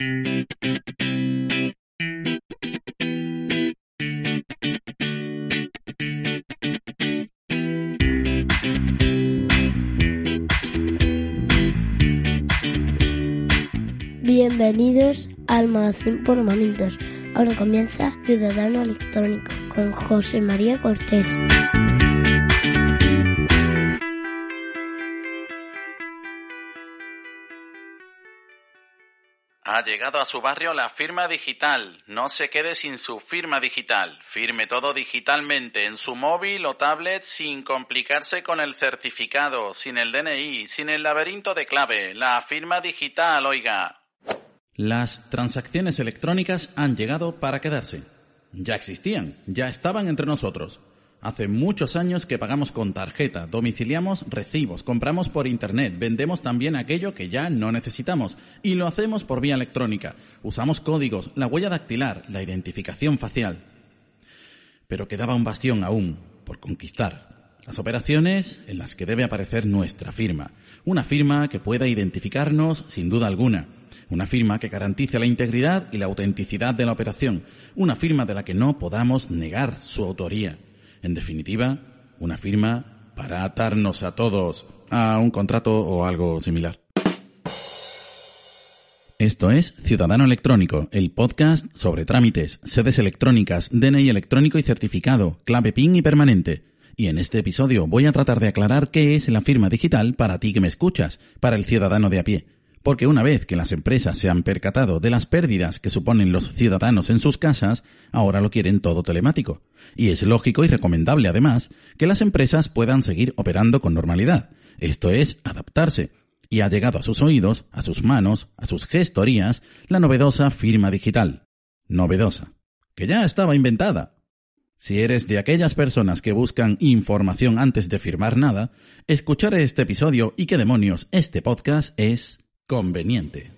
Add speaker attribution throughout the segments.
Speaker 1: Bienvenidos al magazine por momentos. Ahora comienza Ciudadano Electrónico con José María Cortés.
Speaker 2: Ha llegado a su barrio la firma digital. No se quede sin su firma digital. Firme todo digitalmente en su móvil o tablet sin complicarse con el certificado, sin el DNI, sin el laberinto de clave. La firma digital, oiga. Las transacciones electrónicas han llegado para quedarse. Ya existían, ya estaban entre nosotros. Hace muchos años que pagamos con tarjeta, domiciliamos recibos, compramos por Internet, vendemos también aquello que ya no necesitamos y lo hacemos por vía electrónica. Usamos códigos, la huella dactilar, la identificación facial. Pero quedaba un bastión aún por conquistar. Las operaciones en las que debe aparecer nuestra firma. Una firma que pueda identificarnos sin duda alguna. Una firma que garantice la integridad y la autenticidad de la operación. Una firma de la que no podamos negar su autoría. En definitiva, una firma para atarnos a todos a un contrato o algo similar. Esto es Ciudadano Electrónico, el podcast sobre trámites, sedes electrónicas, DNI electrónico y certificado, clave PIN y permanente. Y en este episodio voy a tratar de aclarar qué es la firma digital para ti que me escuchas, para el ciudadano de a pie porque una vez que las empresas se han percatado de las pérdidas que suponen los ciudadanos en sus casas, ahora lo quieren todo telemático. Y es lógico y recomendable además que las empresas puedan seguir operando con normalidad. Esto es adaptarse. Y ha llegado a sus oídos, a sus manos, a sus gestorías, la novedosa firma digital. Novedosa. Que ya estaba inventada. Si eres de aquellas personas que buscan información antes de firmar nada, escuchar este episodio y qué demonios este podcast es conveniente.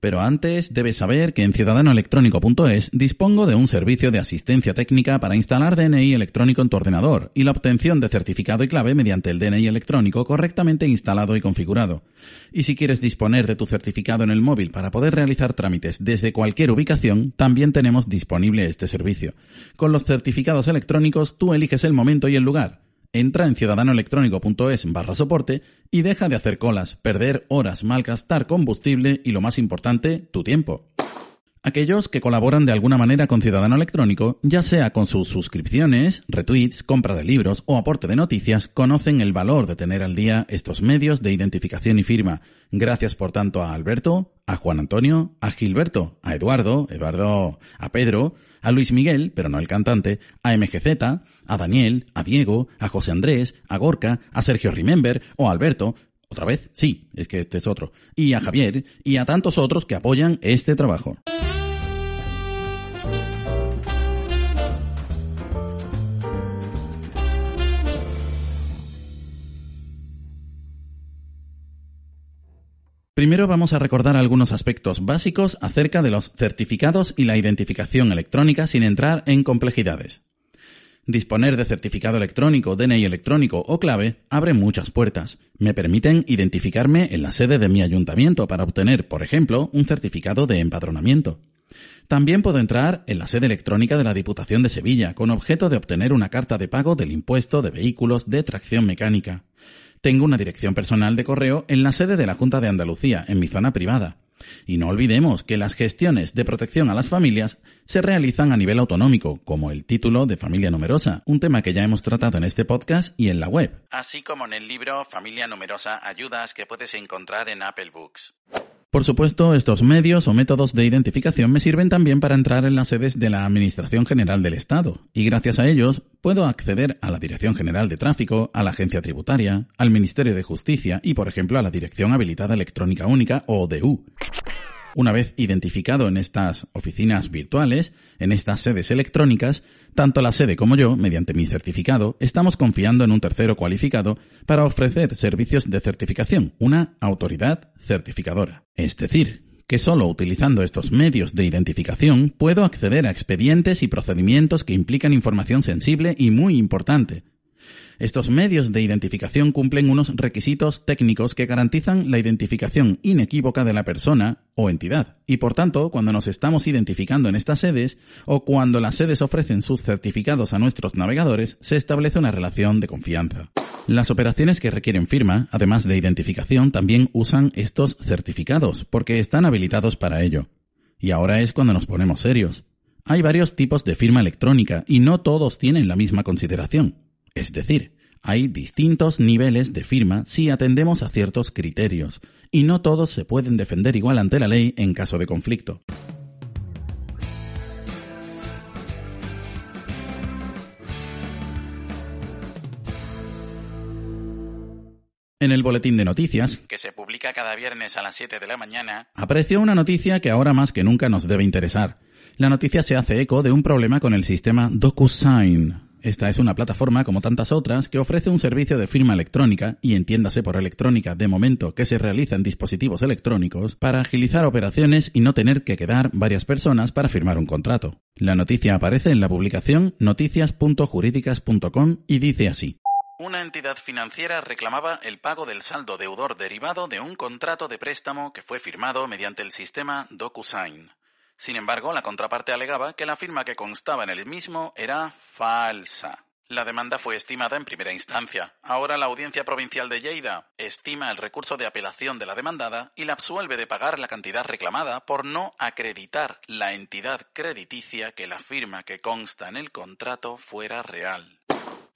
Speaker 2: Pero antes debes saber que en ciudadanoelectrónico.es dispongo de un servicio de asistencia técnica para instalar DNI electrónico en tu ordenador y la obtención de certificado y clave mediante el DNI electrónico correctamente instalado y configurado. Y si quieres disponer de tu certificado en el móvil para poder realizar trámites desde cualquier ubicación, también tenemos disponible este servicio. Con los certificados electrónicos tú eliges el momento y el lugar Entra en ciudadanoelectrónico.es barra soporte y deja de hacer colas, perder horas, malgastar combustible y lo más importante, tu tiempo. Aquellos que colaboran de alguna manera con Ciudadano Electrónico, ya sea con sus suscripciones, retweets, compra de libros o aporte de noticias, conocen el valor de tener al día estos medios de identificación y firma. Gracias por tanto a Alberto, a Juan Antonio, a Gilberto, a Eduardo, Eduardo, a Pedro, a Luis Miguel, pero no el cantante, a MGZ, a Daniel, a Diego, a José Andrés, a Gorka, a Sergio Remember o a Alberto, ¿Otra vez? Sí, es que este es otro. Y a Javier y a tantos otros que apoyan este trabajo. Primero vamos a recordar algunos aspectos básicos acerca de los certificados y la identificación electrónica sin entrar en complejidades. Disponer de certificado electrónico, DNI electrónico o clave abre muchas puertas. Me permiten identificarme en la sede de mi ayuntamiento para obtener, por ejemplo, un certificado de empadronamiento. También puedo entrar en la sede electrónica de la Diputación de Sevilla con objeto de obtener una carta de pago del impuesto de vehículos de tracción mecánica. Tengo una dirección personal de correo en la sede de la Junta de Andalucía, en mi zona privada. Y no olvidemos que las gestiones de protección a las familias se realizan a nivel autonómico, como el título de familia numerosa, un tema que ya hemos tratado en este podcast y en la web. Así como en el libro Familia Numerosa, ayudas que puedes encontrar en Apple Books. Por supuesto, estos medios o métodos de identificación me sirven también para entrar en las sedes de la Administración General del Estado, y gracias a ellos puedo acceder a la Dirección General de Tráfico, a la Agencia Tributaria, al Ministerio de Justicia y, por ejemplo, a la Dirección Habilitada Electrónica Única o DU. Una vez identificado en estas oficinas virtuales, en estas sedes electrónicas, tanto la sede como yo, mediante mi certificado, estamos confiando en un tercero cualificado para ofrecer servicios de certificación, una autoridad certificadora. Es decir, que solo utilizando estos medios de identificación puedo acceder a expedientes y procedimientos que implican información sensible y muy importante, estos medios de identificación cumplen unos requisitos técnicos que garantizan la identificación inequívoca de la persona o entidad. Y por tanto, cuando nos estamos identificando en estas sedes o cuando las sedes ofrecen sus certificados a nuestros navegadores, se establece una relación de confianza. Las operaciones que requieren firma, además de identificación, también usan estos certificados porque están habilitados para ello. Y ahora es cuando nos ponemos serios. Hay varios tipos de firma electrónica y no todos tienen la misma consideración. Es decir, hay distintos niveles de firma si atendemos a ciertos criterios, y no todos se pueden defender igual ante la ley en caso de conflicto. En el boletín de noticias, que se publica cada viernes a las 7 de la mañana, apareció una noticia que ahora más que nunca nos debe interesar. La noticia se hace eco de un problema con el sistema DocuSign, esta es una plataforma, como tantas otras, que ofrece un servicio de firma electrónica, y entiéndase por electrónica de momento que se realiza en dispositivos electrónicos, para agilizar operaciones y no tener que quedar varias personas para firmar un contrato. La noticia aparece en la publicación noticias.jurídicas.com y dice así. Una entidad financiera reclamaba el pago del saldo deudor derivado de un contrato de préstamo que fue firmado mediante el sistema DocuSign. Sin embargo, la contraparte alegaba que la firma que constaba en el mismo era falsa. La demanda fue estimada en primera instancia. Ahora la Audiencia Provincial de Lleida estima el recurso de apelación de la demandada y la absuelve de pagar la cantidad reclamada por no acreditar la entidad crediticia que la firma que consta en el contrato fuera real.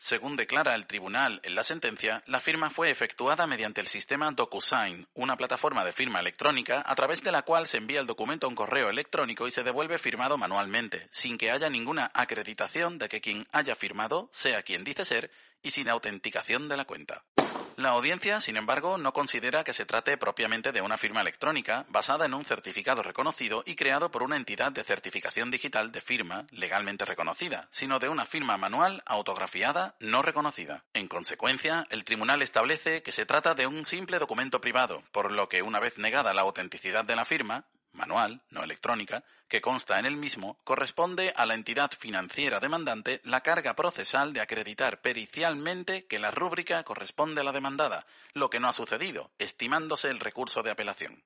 Speaker 2: Según declara el tribunal en la sentencia, la firma fue efectuada mediante el sistema DocuSign, una plataforma de firma electrónica a través de la cual se envía el documento a un correo electrónico y se devuelve firmado manualmente, sin que haya ninguna acreditación de que quien haya firmado sea quien dice ser y sin autenticación de la cuenta. La audiencia, sin embargo, no considera que se trate propiamente de una firma electrónica basada en un certificado reconocido y creado por una entidad de certificación digital de firma legalmente reconocida, sino de una firma manual autografiada no reconocida. En consecuencia, el tribunal establece que se trata de un simple documento privado, por lo que una vez negada la autenticidad de la firma, manual, no electrónica, que consta en el mismo, corresponde a la entidad financiera demandante la carga procesal de acreditar pericialmente que la rúbrica corresponde a la demandada, lo que no ha sucedido, estimándose el recurso de apelación.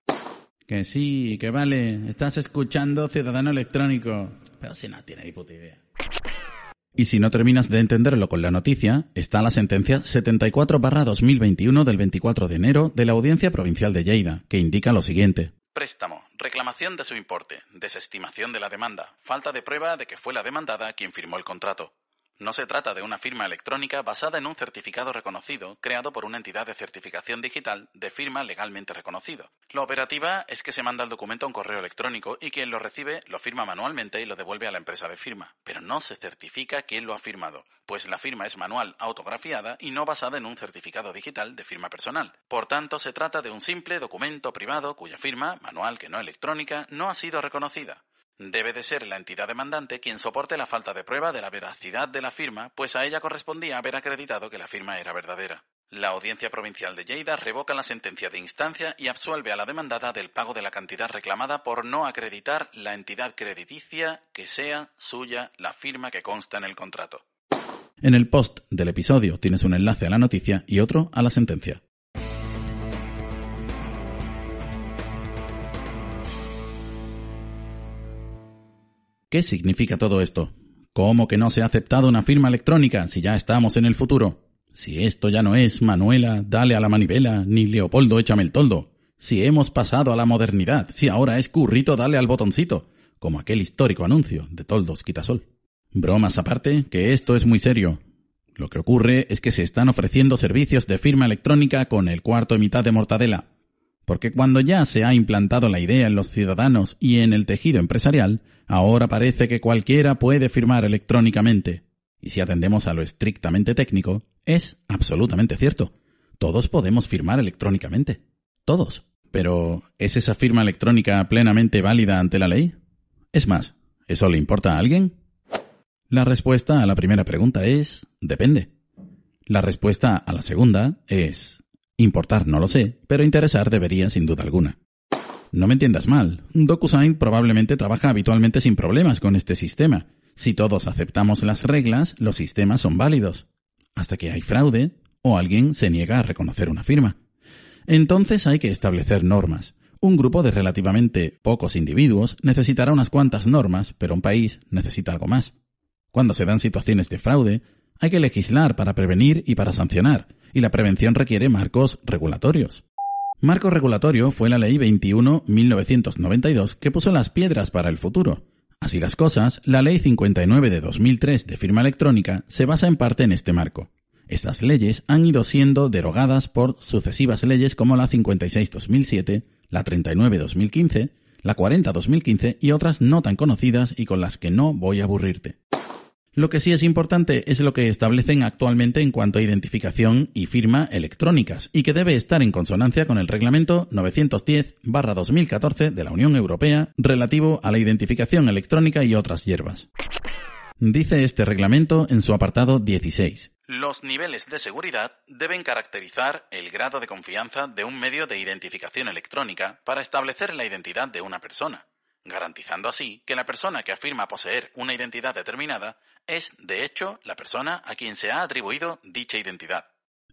Speaker 2: Que sí, que vale, estás escuchando Ciudadano Electrónico. Pero si no tiene ni puta idea. Y si no terminas de entenderlo con la noticia, está la sentencia 74-2021 del 24 de enero de la Audiencia Provincial de Lleida, que indica lo siguiente. Préstamo. Reclamación de su importe. Desestimación de la demanda. Falta de prueba de que fue la demandada quien firmó el contrato. No se trata de una firma electrónica basada en un certificado reconocido creado por una entidad de certificación digital de firma legalmente reconocido. La operativa es que se manda el documento a un correo electrónico y quien lo recibe lo firma manualmente y lo devuelve a la empresa de firma, pero no se certifica quién lo ha firmado, pues la firma es manual autografiada y no basada en un certificado digital de firma personal. Por tanto, se trata de un simple documento privado cuya firma, manual que no electrónica, no ha sido reconocida. Debe de ser la entidad demandante quien soporte la falta de prueba de la veracidad de la firma, pues a ella correspondía haber acreditado que la firma era verdadera. La Audiencia Provincial de Lleida revoca la sentencia de instancia y absuelve a la demandada del pago de la cantidad reclamada por no acreditar la entidad crediticia que sea suya la firma que consta en el contrato. En el post del episodio tienes un enlace a la noticia y otro a la sentencia. ¿Qué significa todo esto? ¿Cómo que no se ha aceptado una firma electrónica si ya estamos en el futuro? Si esto ya no es Manuela, dale a la manivela, ni Leopoldo, échame el toldo. Si hemos pasado a la modernidad, si ahora es currito, dale al botoncito, como aquel histórico anuncio de Toldos Quitasol. Bromas aparte, que esto es muy serio. Lo que ocurre es que se están ofreciendo servicios de firma electrónica con el cuarto y mitad de mortadela. Porque cuando ya se ha implantado la idea en los ciudadanos y en el tejido empresarial, Ahora parece que cualquiera puede firmar electrónicamente. Y si atendemos a lo estrictamente técnico, es absolutamente cierto. Todos podemos firmar electrónicamente. Todos. Pero, ¿es esa firma electrónica plenamente válida ante la ley? Es más, ¿eso le importa a alguien? La respuesta a la primera pregunta es depende. La respuesta a la segunda es importar no lo sé, pero interesar debería sin duda alguna. No me entiendas mal, DocuSign probablemente trabaja habitualmente sin problemas con este sistema. Si todos aceptamos las reglas, los sistemas son válidos. Hasta que hay fraude o alguien se niega a reconocer una firma. Entonces hay que establecer normas. Un grupo de relativamente pocos individuos necesitará unas cuantas normas, pero un país necesita algo más. Cuando se dan situaciones de fraude, hay que legislar para prevenir y para sancionar, y la prevención requiere marcos regulatorios. Marco regulatorio fue la Ley 21-1992 que puso las piedras para el futuro. Así las cosas, la Ley 59 de 2003 de firma electrónica se basa en parte en este marco. Estas leyes han ido siendo derogadas por sucesivas leyes como la 56-2007, la 39-2015, la 40-2015 y otras no tan conocidas y con las que no voy a aburrirte. Lo que sí es importante es lo que establecen actualmente en cuanto a identificación y firma electrónicas y que debe estar en consonancia con el reglamento 910-2014 de la Unión Europea relativo a la identificación electrónica y otras hierbas. Dice este reglamento en su apartado 16. Los niveles de seguridad deben caracterizar el grado de confianza de un medio de identificación electrónica para establecer la identidad de una persona, garantizando así que la persona que afirma poseer una identidad determinada es, de hecho, la persona a quien se ha atribuido dicha identidad.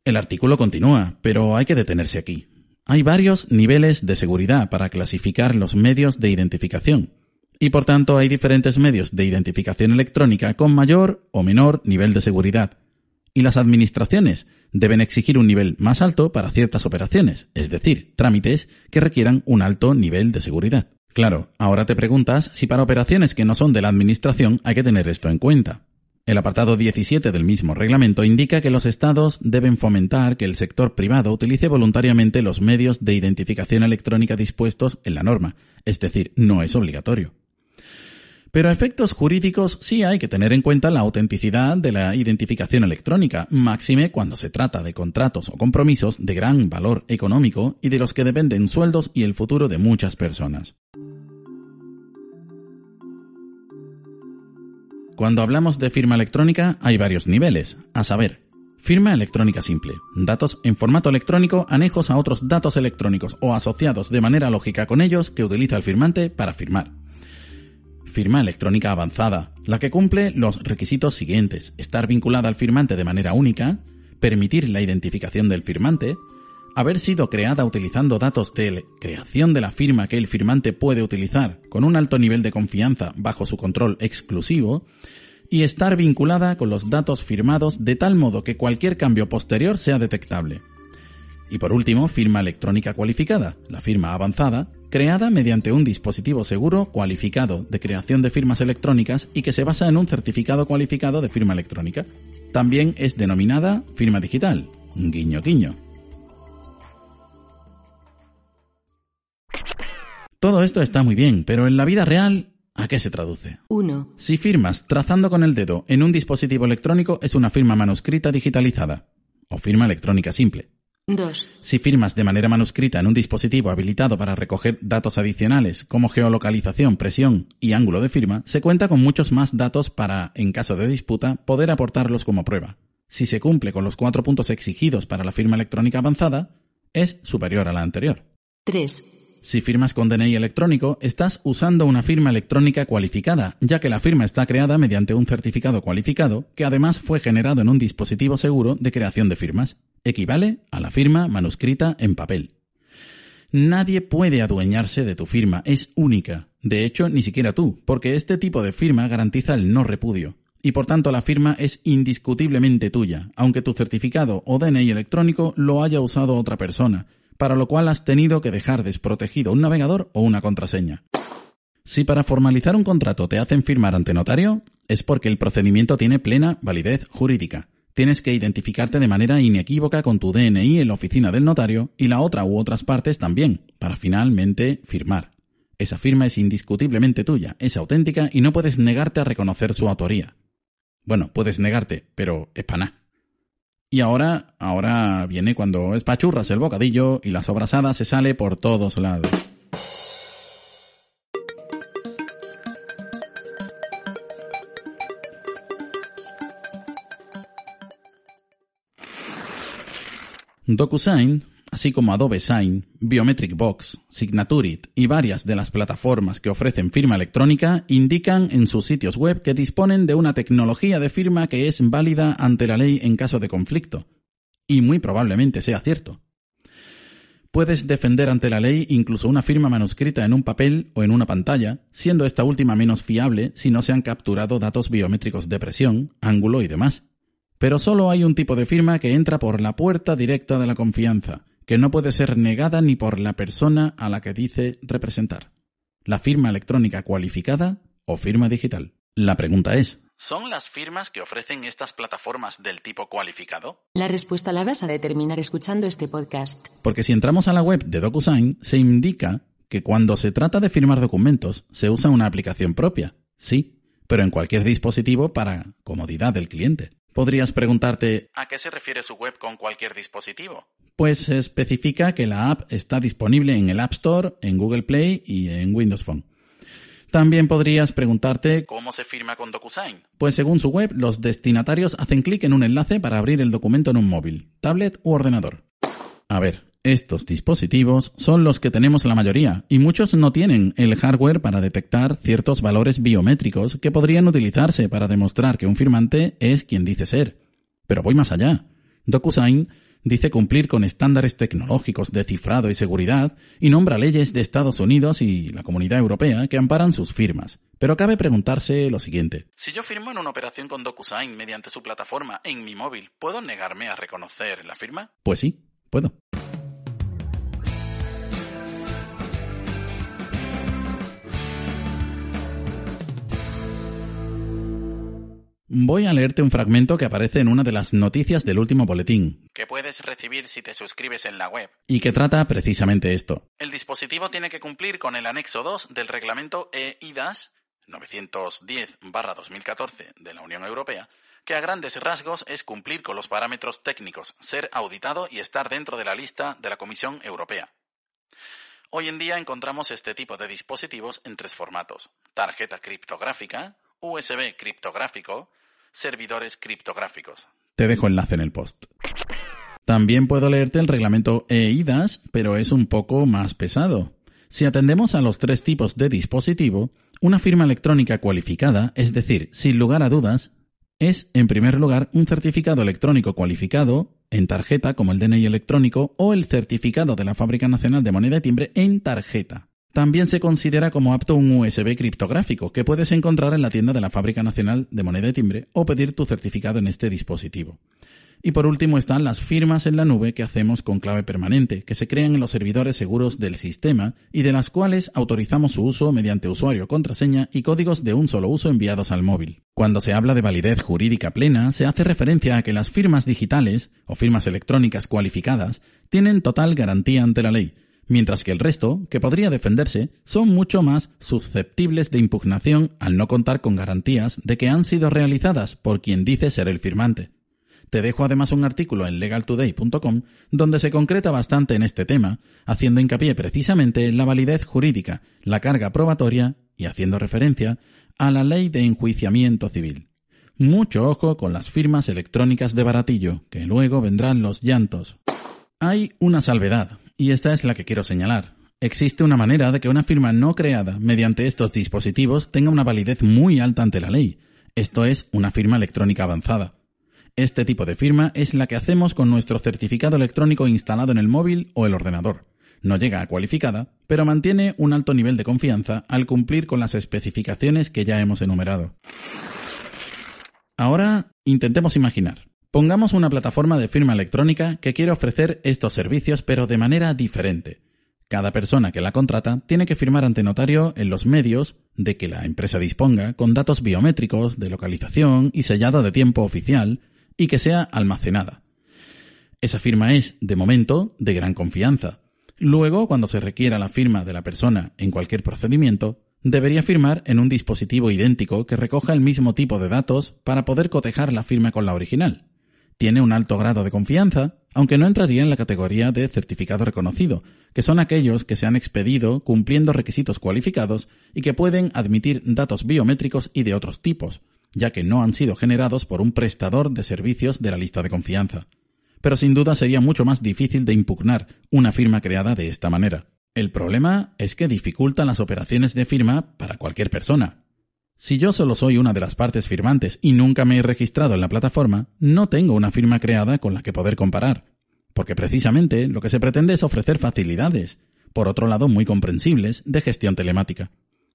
Speaker 2: El artículo continúa, pero hay que detenerse aquí. Hay varios niveles de seguridad para clasificar los medios de identificación, y por tanto hay diferentes medios de identificación electrónica con mayor o menor nivel de seguridad. Y las administraciones deben exigir un nivel más alto para ciertas operaciones, es decir, trámites que requieran un alto nivel de seguridad. Claro, ahora te preguntas si para operaciones que no son de la Administración hay que tener esto en cuenta. El apartado 17 del mismo reglamento indica que los Estados deben fomentar que el sector privado utilice voluntariamente los medios de identificación electrónica dispuestos en la norma, es decir, no es obligatorio. Pero a efectos jurídicos sí hay que tener en cuenta la autenticidad de la identificación electrónica, máxime cuando se trata de contratos o compromisos de gran valor económico y de los que dependen sueldos y el futuro de muchas personas. Cuando hablamos de firma electrónica hay varios niveles, a saber, firma electrónica simple, datos en formato electrónico anejos a otros datos electrónicos o asociados de manera lógica con ellos que utiliza el firmante para firmar firma electrónica avanzada, la que cumple los requisitos siguientes. Estar vinculada al firmante de manera única, permitir la identificación del firmante, haber sido creada utilizando datos de creación de la firma que el firmante puede utilizar con un alto nivel de confianza bajo su control exclusivo, y estar vinculada con los datos firmados de tal modo que cualquier cambio posterior sea detectable. Y por último, firma electrónica cualificada, la firma avanzada, creada mediante un dispositivo seguro cualificado de creación de firmas electrónicas y que se basa en un certificado cualificado de firma electrónica. También es denominada firma digital. Guiño, guiño. Todo esto está muy bien, pero en la vida real, ¿a qué se traduce?
Speaker 3: 1.
Speaker 2: Si firmas trazando con el dedo en un dispositivo electrónico es una firma manuscrita digitalizada o firma electrónica simple.
Speaker 3: 2.
Speaker 2: Si firmas de manera manuscrita en un dispositivo habilitado para recoger datos adicionales como geolocalización, presión y ángulo de firma, se cuenta con muchos más datos para, en caso de disputa, poder aportarlos como prueba. Si se cumple con los cuatro puntos exigidos para la firma electrónica avanzada, es superior a la anterior.
Speaker 3: 3.
Speaker 2: Si firmas con DNI electrónico, estás usando una firma electrónica cualificada, ya que la firma está creada mediante un certificado cualificado que además fue generado en un dispositivo seguro de creación de firmas. Equivale a la firma manuscrita en papel. Nadie puede adueñarse de tu firma, es única. De hecho, ni siquiera tú, porque este tipo de firma garantiza el no repudio. Y por tanto la firma es indiscutiblemente tuya, aunque tu certificado o DNI electrónico lo haya usado otra persona, para lo cual has tenido que dejar desprotegido un navegador o una contraseña. Si para formalizar un contrato te hacen firmar ante notario, es porque el procedimiento tiene plena validez jurídica. Tienes que identificarte de manera inequívoca con tu DNI en la oficina del notario y la otra u otras partes también, para finalmente firmar. Esa firma es indiscutiblemente tuya, es auténtica y no puedes negarte a reconocer su autoría. Bueno, puedes negarte, pero es paná. Y ahora, ahora viene cuando espachurras el bocadillo y la sobrasada se sale por todos lados. DocuSign, así como Adobe Sign, Biometric Box, Signaturit y varias de las plataformas que ofrecen firma electrónica indican en sus sitios web que disponen de una tecnología de firma que es válida ante la ley en caso de conflicto. Y muy probablemente sea cierto. Puedes defender ante la ley incluso una firma manuscrita en un papel o en una pantalla, siendo esta última menos fiable si no se han capturado datos biométricos de presión, ángulo y demás. Pero solo hay un tipo de firma que entra por la puerta directa de la confianza, que no puede ser negada ni por la persona a la que dice representar. La firma electrónica cualificada o firma digital. La pregunta es, ¿son las firmas que ofrecen estas plataformas del tipo cualificado?
Speaker 3: La respuesta la vas a determinar escuchando este podcast.
Speaker 2: Porque si entramos a la web de DocuSign, se indica que cuando se trata de firmar documentos, se usa una aplicación propia. Sí, pero en cualquier dispositivo para comodidad del cliente. Podrías preguntarte, ¿a qué se refiere su web con cualquier dispositivo? Pues se especifica que la app está disponible en el App Store, en Google Play y en Windows Phone. También podrías preguntarte cómo se firma con DocuSign. Pues según su web, los destinatarios hacen clic en un enlace para abrir el documento en un móvil, tablet u ordenador. A ver, estos dispositivos son los que tenemos la mayoría, y muchos no tienen el hardware para detectar ciertos valores biométricos que podrían utilizarse para demostrar que un firmante es quien dice ser. Pero voy más allá. DocuSign dice cumplir con estándares tecnológicos de cifrado y seguridad y nombra leyes de Estados Unidos y la Comunidad Europea que amparan sus firmas. Pero cabe preguntarse lo siguiente. Si yo firmo en una operación con DocuSign mediante su plataforma en mi móvil, ¿puedo negarme a reconocer la firma? Pues sí, puedo. Voy a leerte un fragmento que aparece en una de las noticias del último boletín, que puedes recibir si te suscribes en la web, y que trata precisamente esto. El dispositivo tiene que cumplir con el anexo 2 del reglamento EIDAS 910-2014 de la Unión Europea, que a grandes rasgos es cumplir con los parámetros técnicos, ser auditado y estar dentro de la lista de la Comisión Europea. Hoy en día encontramos este tipo de dispositivos en tres formatos. Tarjeta criptográfica, USB criptográfico, servidores criptográficos. Te dejo enlace en el post. También puedo leerte el reglamento EIDAS, pero es un poco más pesado. Si atendemos a los tres tipos de dispositivo, una firma electrónica cualificada, es decir, sin lugar a dudas, es, en primer lugar, un certificado electrónico cualificado en tarjeta como el DNI electrónico o el certificado de la Fábrica Nacional de Moneda y Timbre en tarjeta. También se considera como apto un USB criptográfico que puedes encontrar en la tienda de la Fábrica Nacional de Moneda y Timbre o pedir tu certificado en este dispositivo. Y por último están las firmas en la nube que hacemos con clave permanente, que se crean en los servidores seguros del sistema y de las cuales autorizamos su uso mediante usuario, contraseña y códigos de un solo uso enviados al móvil. Cuando se habla de validez jurídica plena, se hace referencia a que las firmas digitales o firmas electrónicas cualificadas tienen total garantía ante la ley, mientras que el resto, que podría defenderse, son mucho más susceptibles de impugnación al no contar con garantías de que han sido realizadas por quien dice ser el firmante. Te dejo además un artículo en legaltoday.com donde se concreta bastante en este tema, haciendo hincapié precisamente en la validez jurídica, la carga probatoria y haciendo referencia a la ley de enjuiciamiento civil. Mucho ojo con las firmas electrónicas de baratillo, que luego vendrán los llantos. Hay una salvedad, y esta es la que quiero señalar. Existe una manera de que una firma no creada mediante estos dispositivos tenga una validez muy alta ante la ley. Esto es una firma electrónica avanzada. Este tipo de firma es la que hacemos con nuestro certificado electrónico instalado en el móvil o el ordenador. No llega a cualificada, pero mantiene un alto nivel de confianza al cumplir con las especificaciones que ya hemos enumerado. Ahora intentemos imaginar. Pongamos una plataforma de firma electrónica que quiere ofrecer estos servicios pero de manera diferente. Cada persona que la contrata tiene que firmar ante notario en los medios de que la empresa disponga con datos biométricos de localización y sellado de tiempo oficial y que sea almacenada. Esa firma es, de momento, de gran confianza. Luego, cuando se requiera la firma de la persona en cualquier procedimiento, debería firmar en un dispositivo idéntico que recoja el mismo tipo de datos para poder cotejar la firma con la original Tiene un alto grado de confianza, aunque no entraría en la categoría de certificado reconocido, que son aquellos que se han expedido cumpliendo requisitos cualificados y que pueden admitir datos biométricos y de otros tipos, ya que no han sido generados por un prestador de servicios de la lista de confianza. Pero sin duda sería mucho más difícil de impugnar una firma creada de esta manera. El problema es que dificulta las operaciones de firma para cualquier persona, si yo solo soy una de las partes firmantes y nunca me he registrado en la plataforma, no tengo una firma creada con la que poder comparar. Porque precisamente lo que se pretende es ofrecer facilidades, por otro lado muy comprensibles, de gestión telemática.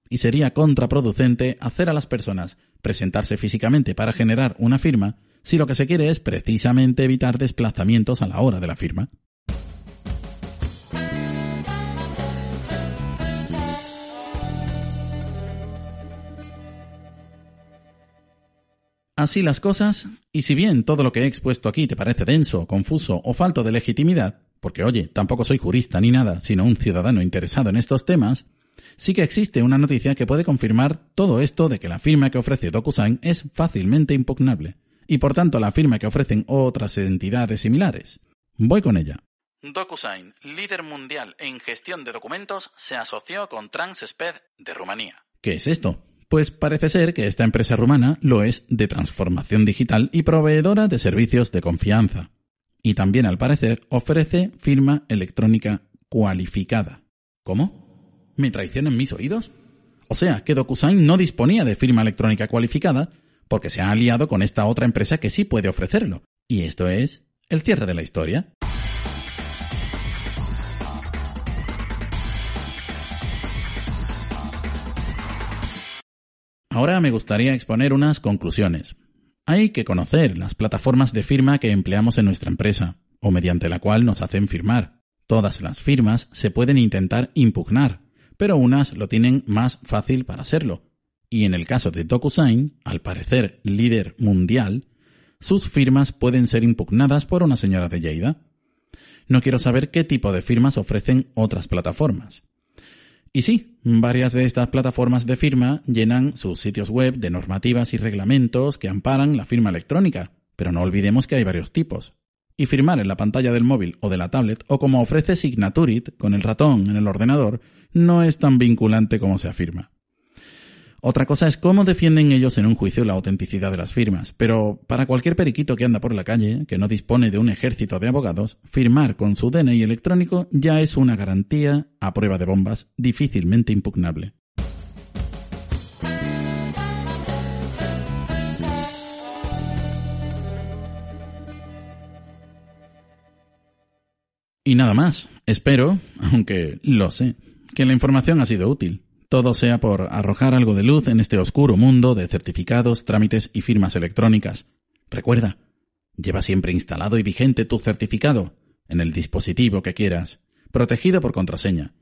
Speaker 2: Y sería contraproducente hacer a las personas presentarse físicamente para generar una firma si lo que se quiere es precisamente evitar desplazamientos a la hora de la firma. Así las cosas, y si bien todo lo que he expuesto aquí te parece denso, confuso o falto de legitimidad, porque oye, tampoco soy jurista ni nada, sino un ciudadano interesado en estos temas, sí que existe una noticia que puede confirmar todo esto de que la firma que ofrece DocuSign es fácilmente impugnable, y por tanto la firma que ofrecen otras entidades similares. Voy con ella. DocuSign, líder mundial en gestión de documentos, se asoció con Transsped de Rumanía. ¿Qué es esto? Pues parece ser que esta empresa rumana lo es de transformación digital y proveedora de servicios de confianza. Y también, al parecer, ofrece firma electrónica cualificada. ¿Cómo? ¿Me traicionan mis oídos? O sea, que DocuSign no disponía de firma electrónica cualificada porque se ha aliado con esta otra empresa que sí puede ofrecerlo. Y esto es el cierre de la historia. Ahora me gustaría exponer unas conclusiones. Hay que conocer las plataformas de firma que empleamos en nuestra empresa, o mediante la cual nos hacen firmar. Todas las firmas se pueden intentar impugnar, pero unas lo tienen más fácil para hacerlo. Y en el caso de DocuSign, al parecer líder mundial, sus firmas pueden ser impugnadas por una señora de Lleida. No quiero saber qué tipo de firmas ofrecen otras plataformas. Y sí, varias de estas plataformas de firma llenan sus sitios web de normativas y reglamentos que amparan la firma electrónica, pero no olvidemos que hay varios tipos. Y firmar en la pantalla del móvil o de la tablet, o como ofrece Signaturit con el ratón en el ordenador, no es tan vinculante como se afirma. Otra cosa es cómo defienden ellos en un juicio la autenticidad de las firmas, pero para cualquier periquito que anda por la calle, que no dispone de un ejército de abogados, firmar con su DNI electrónico ya es una garantía, a prueba de bombas, difícilmente impugnable. Y nada más, espero, aunque lo sé, que la información ha sido útil. Todo sea por arrojar algo de luz en este oscuro mundo de certificados, trámites y firmas electrónicas. Recuerda, lleva siempre instalado y vigente tu certificado en el dispositivo que quieras, protegido por contraseña.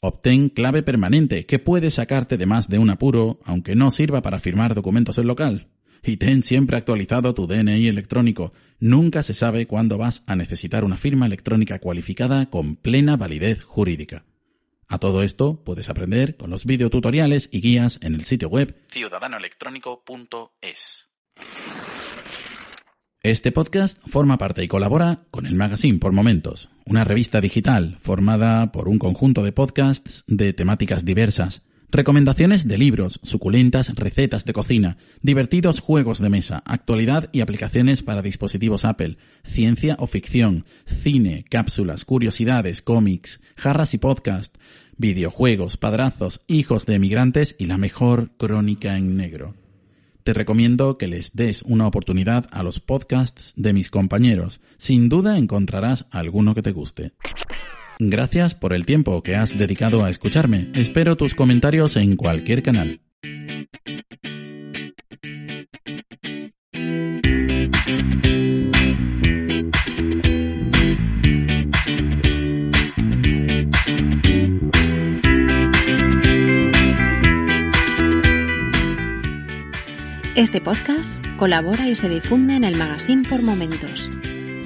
Speaker 2: Obtén clave permanente que puede sacarte de más de un apuro, aunque no sirva para firmar documentos en local. Y ten siempre actualizado tu DNI electrónico. Nunca se sabe cuándo vas a necesitar una firma electrónica cualificada con plena validez jurídica. A todo esto puedes aprender con los videotutoriales y guías en el sitio web ciudadanoelectrónico.es. Este podcast forma parte y colabora con el Magazine por Momentos, una revista digital formada por un conjunto de podcasts de temáticas diversas Recomendaciones de libros, suculentas recetas de cocina, divertidos juegos de mesa, actualidad y aplicaciones para dispositivos Apple, ciencia o ficción, cine, cápsulas, curiosidades, cómics, jarras y podcast, videojuegos, padrazos, hijos de emigrantes y la mejor crónica en negro. Te recomiendo que les des una oportunidad a los podcasts de mis compañeros. Sin duda encontrarás alguno que te guste. Gracias por el tiempo que has dedicado a escucharme. Espero tus comentarios en cualquier canal.
Speaker 4: Este podcast colabora y se difunde en el magazine por momentos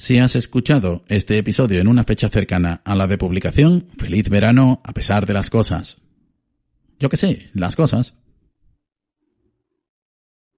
Speaker 2: Si has escuchado este episodio en una fecha cercana a la de publicación, feliz verano a pesar de las cosas. Yo qué sé, las cosas.